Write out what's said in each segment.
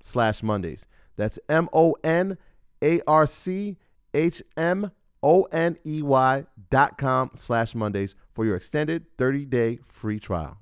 slash Mondays. That's M O N A R C H M O N E Y dot com slash Mondays for your extended 30 day free trial.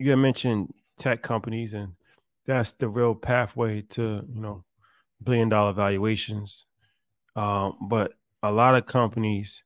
you mentioned tech companies, and that's the real pathway to you know billion dollar valuations. Um, but a lot of companies,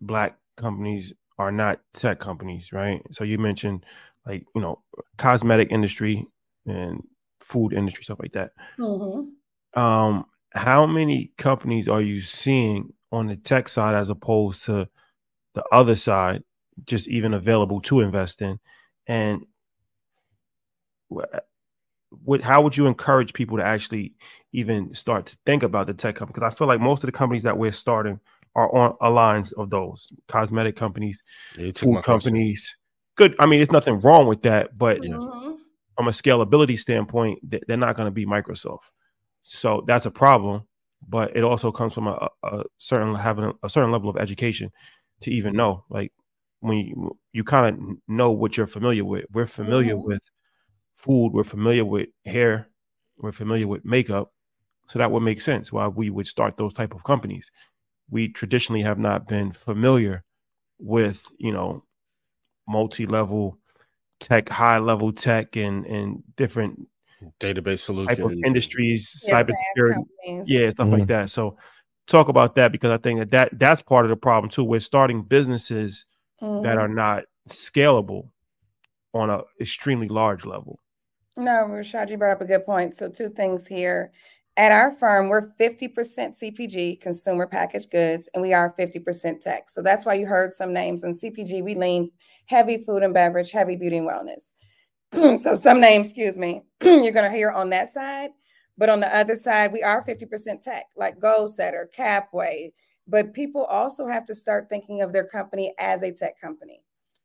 black companies, are not tech companies, right? So you mentioned like you know cosmetic industry and food industry stuff like that. Mm-hmm. Um, how many companies are you seeing on the tech side as opposed to the other side, just even available to invest in? And what how would you encourage people to actually even start to think about the tech company? Because I feel like most of the companies that we're starting are on a lines of those cosmetic companies, yeah, food companies. Question. Good. I mean, there's nothing wrong with that, but yeah. Mm-hmm. from a scalability standpoint, they're not going to be Microsoft. So that's a problem. But it also comes from a, a certain having a certain level of education to even know, like when you, you kind of know what you're familiar with. We're familiar mm-hmm. with food, we're familiar with hair, we're familiar with makeup. So that would make sense why we would start those type of companies. We traditionally have not been familiar with, you know, multi-level tech, high-level tech and and different database solutions, type of industries, yes, cybersecurity, yeah, stuff mm-hmm. like that. So talk about that because I think that, that that's part of the problem too. We're starting businesses mm-hmm. that are not scalable on an extremely large level. No, Rashad, you brought up a good point. So, two things here. At our firm, we're 50% CPG, consumer packaged goods, and we are 50% tech. So that's why you heard some names. In CPG, we lean heavy food and beverage, heavy beauty and wellness. so some names, excuse me, you're going to hear on that side. But on the other side, we are 50% tech, like Goalsetter, Capway, but people also have to start thinking of their company as a tech company.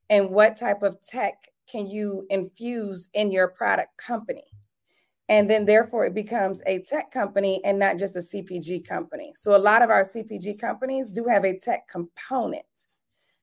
And what type of tech can you infuse in your product company? And then, therefore, it becomes a tech company and not just a CPG company. So, a lot of our CPG companies do have a tech component.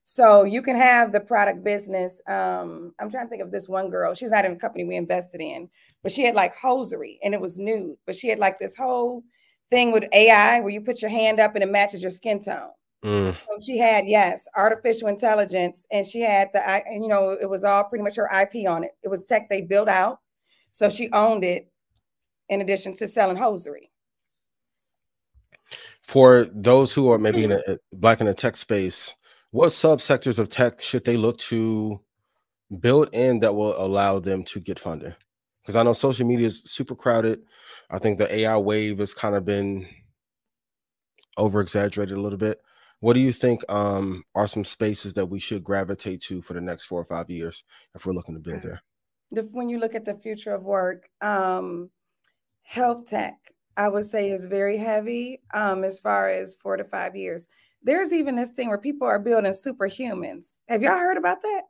So, you can have the product business. Um, I'm trying to think of this one girl. She's not in a company we invested in, but she had like hosiery and it was nude, but she had like this whole thing with AI where you put your hand up and it matches your skin tone. Mm. So she had yes, artificial intelligence, and she had the and you know it was all pretty much her IP on it. It was tech they built out, so she owned it. In addition to selling hosiery. For those who are maybe in a black in the tech space, what subsectors of tech should they look to build in that will allow them to get funding? Because I know social media is super crowded. I think the AI wave has kind of been over exaggerated a little bit. What do you think um, are some spaces that we should gravitate to for the next four or five years if we're looking to build there? The, when you look at the future of work, um, health tech, I would say, is very heavy um, as far as four to five years. There's even this thing where people are building superhumans. Have y'all heard about that?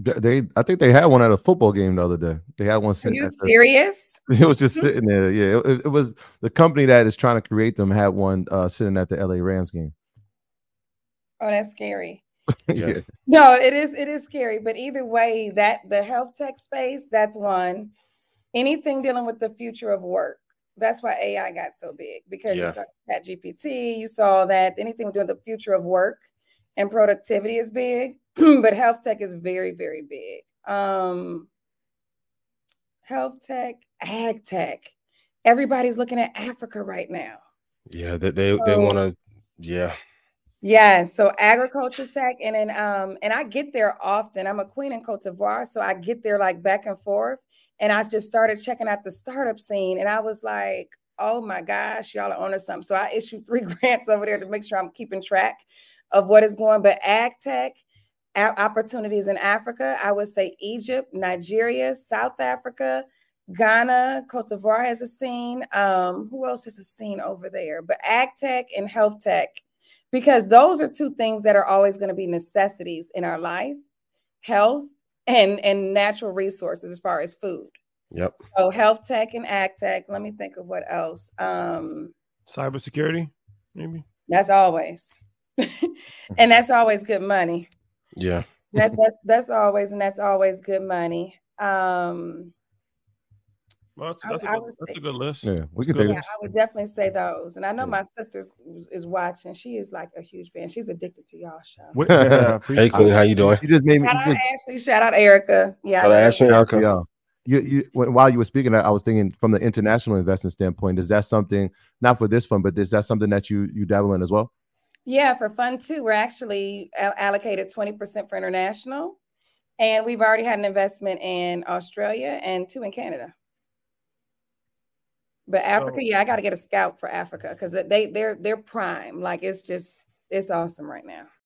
They, I think they had one at a football game the other day. They had one. Are you serious? The, it was just sitting there. Yeah, it, it, was the company that is trying to create them had one uh, sitting at the LA Rams game. Oh, that's scary. yeah. No, it is. It is scary. But either way, that the health tech space, that's one. Anything dealing with the future of work. That's why AI got so big because yeah. you saw Chat GPT. You saw that anything doing the future of work and productivity is big, but health tech is very, very big. Um, health tech, ag tech. Everybody's looking at Africa right now. Yeah, they they, so, they want to. Yeah, yeah, so agriculture tech, and then um, and I get there often. I'm a queen in Cote d'Ivoire, so I get there like back and forth. And I just started checking out the startup scene, and I was like, "Oh my gosh, y'all are onto something!" So I issued three grants over there to make sure I'm keeping track of what is going. But ag tech opportunities in Africa, I would say Egypt, Nigeria, South Africa, Ghana, Cote d'Ivoire has a scene. Um, who else has a scene over there? But ag tech and health tech because those are two things that are always going to be necessities in our life health and and natural resources as far as food yep so health tech and ag tech let me think of what else um cybersecurity maybe that's always and that's always good money yeah that, that's that's always and that's always good money um well, that's, that's, I, a, good, that's a, good, list. Yeah, we can take yeah, I would definitely say those. And I know yeah. my sister is watching. She is like a huge fan. She's addicted to y'all show. yeah, hey, Queen, how you doing? You just made me. Shout out Ashley. Shout out Erica. Yeah. Shout out Ashley. Erica. Yeah. You, you, while you were speaking, I was thinking from the international investment standpoint, is that something not for this fund, but is that something that you you dabble in as well? Yeah, for fund two, we're actually uh, allocated twenty percent for international, and we've already had an investment in Australia and two in Canada. But Africa, so, yeah, I got to get a scout for Africa because they they're they're prime. Like it's just it's awesome right now.